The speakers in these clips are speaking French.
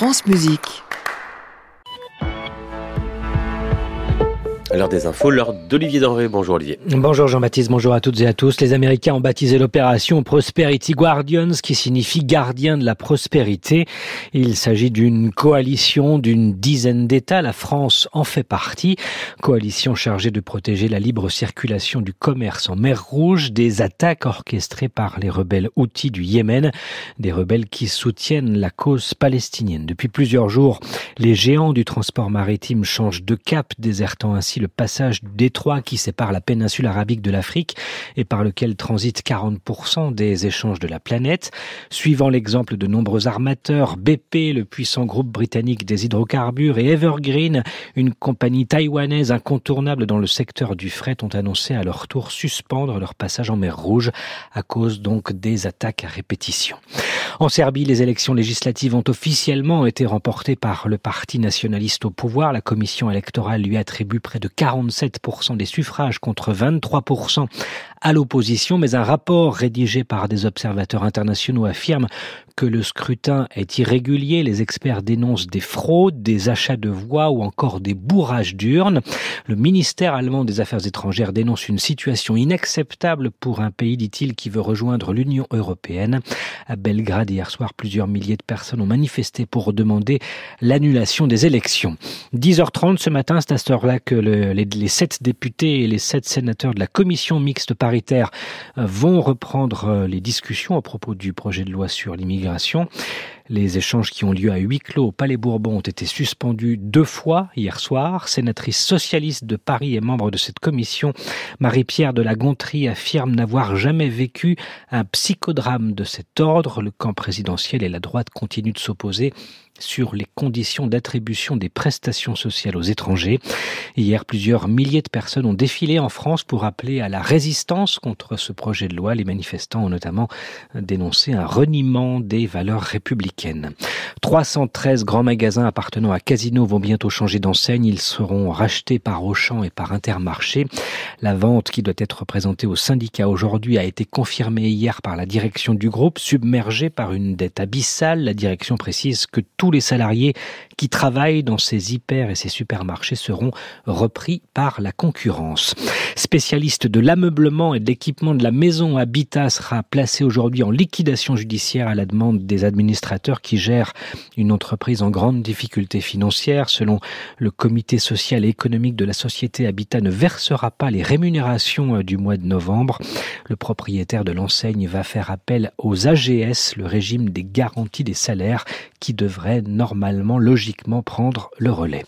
France Musique. L'heure des infos, l'heure d'Olivier Denré. Bonjour Olivier. Bonjour Jean-Baptiste, bonjour à toutes et à tous. Les Américains ont baptisé l'opération Prosperity Guardians, qui signifie gardien de la prospérité. Il s'agit d'une coalition d'une dizaine d'États. La France en fait partie. Coalition chargée de protéger la libre circulation du commerce en mer Rouge des attaques orchestrées par les rebelles outils du Yémen. Des rebelles qui soutiennent la cause palestinienne. Depuis plusieurs jours, les géants du transport maritime changent de cap, désertant ainsi le passage du détroit qui sépare la péninsule arabique de l'Afrique et par lequel transitent 40% des échanges de la planète. Suivant l'exemple de nombreux armateurs, BP, le puissant groupe britannique des hydrocarbures, et Evergreen, une compagnie taïwanaise incontournable dans le secteur du fret, ont annoncé à leur tour suspendre leur passage en mer Rouge à cause donc des attaques à répétition. En Serbie, les élections législatives ont officiellement été remportées par le parti nationaliste au pouvoir. La commission électorale lui attribue près de 47% des suffrages contre 23% à l'opposition, mais un rapport rédigé par des observateurs internationaux affirme que le scrutin est irrégulier. Les experts dénoncent des fraudes, des achats de voix ou encore des bourrages d'urnes. Le ministère allemand des Affaires étrangères dénonce une situation inacceptable pour un pays, dit-il, qui veut rejoindre l'Union européenne. À Belgrade, hier soir, plusieurs milliers de personnes ont manifesté pour demander l'annulation des élections. 10h30 ce matin, c'est à cette heure-là que le, les, les sept députés et les sept sénateurs de la commission mixte paritaire vont reprendre les discussions à propos du projet de loi sur l'immigration. Les échanges qui ont lieu à huis clos au Palais Bourbon ont été suspendus deux fois hier soir. Sénatrice socialiste de Paris et membre de cette commission, Marie-Pierre de la Gontrie affirme n'avoir jamais vécu un psychodrame de cet ordre. Le camp présidentiel et la droite continuent de s'opposer sur les conditions d'attribution des prestations sociales aux étrangers. Hier, plusieurs milliers de personnes ont défilé en France pour appeler à la résistance contre ce projet de loi. Les manifestants ont notamment dénoncé un reniement des valeurs républicaines. 313 grands magasins appartenant à Casino vont bientôt changer d'enseigne. Ils seront rachetés par Auchan et par Intermarché. La vente qui doit être présentée au syndicat aujourd'hui a été confirmée hier par la direction du groupe, submergée par une dette abyssale. La direction précise que tous les salariés qui travaillent dans ces hyper et ces supermarchés seront repris par la concurrence. Spécialiste de l'ameublement et de l'équipement de la maison Habitat sera placé aujourd'hui en liquidation judiciaire à la demande des administrateurs qui gèrent une entreprise en grande difficulté financière. Selon le comité social et économique de la société Habitat ne versera pas les rémunérations du mois de novembre. Le propriétaire de l'enseigne va faire appel aux AGS, le régime des garanties des salaires qui devrait normalement logiquement prendre le relais.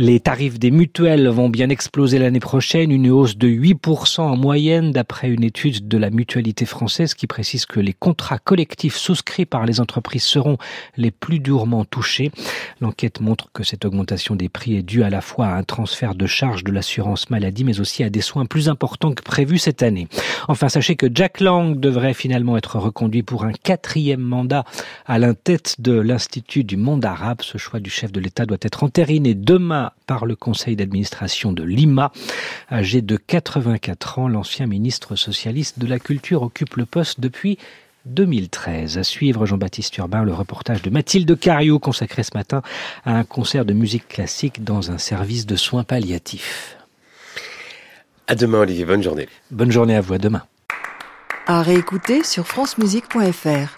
Les tarifs des mutuelles vont bien exploser l'année prochaine, une hausse de 8% en moyenne d'après une étude de la mutualité française qui précise que les contrats collectifs souscrits par les entreprises seront les plus durement touchés. L'enquête montre que cette augmentation des prix est due à la fois à un transfert de charges de l'assurance maladie mais aussi à des soins plus importants que prévus cette année. Enfin, sachez que Jack Lang devrait finalement être reconduit pour un quatrième mandat à la tête de l'Institut du monde arabe. Ce choix du chef de l'État doit être entériné demain par le conseil d'administration de Lima. Âgé de 84 ans, l'ancien ministre socialiste de la Culture occupe le poste depuis 2013. À suivre Jean-Baptiste Urbain, le reportage de Mathilde Cario consacré ce matin à un concert de musique classique dans un service de soins palliatifs. À demain Olivier, bonne journée. Bonne journée à vous, à demain. À réécouter sur francemusique.fr.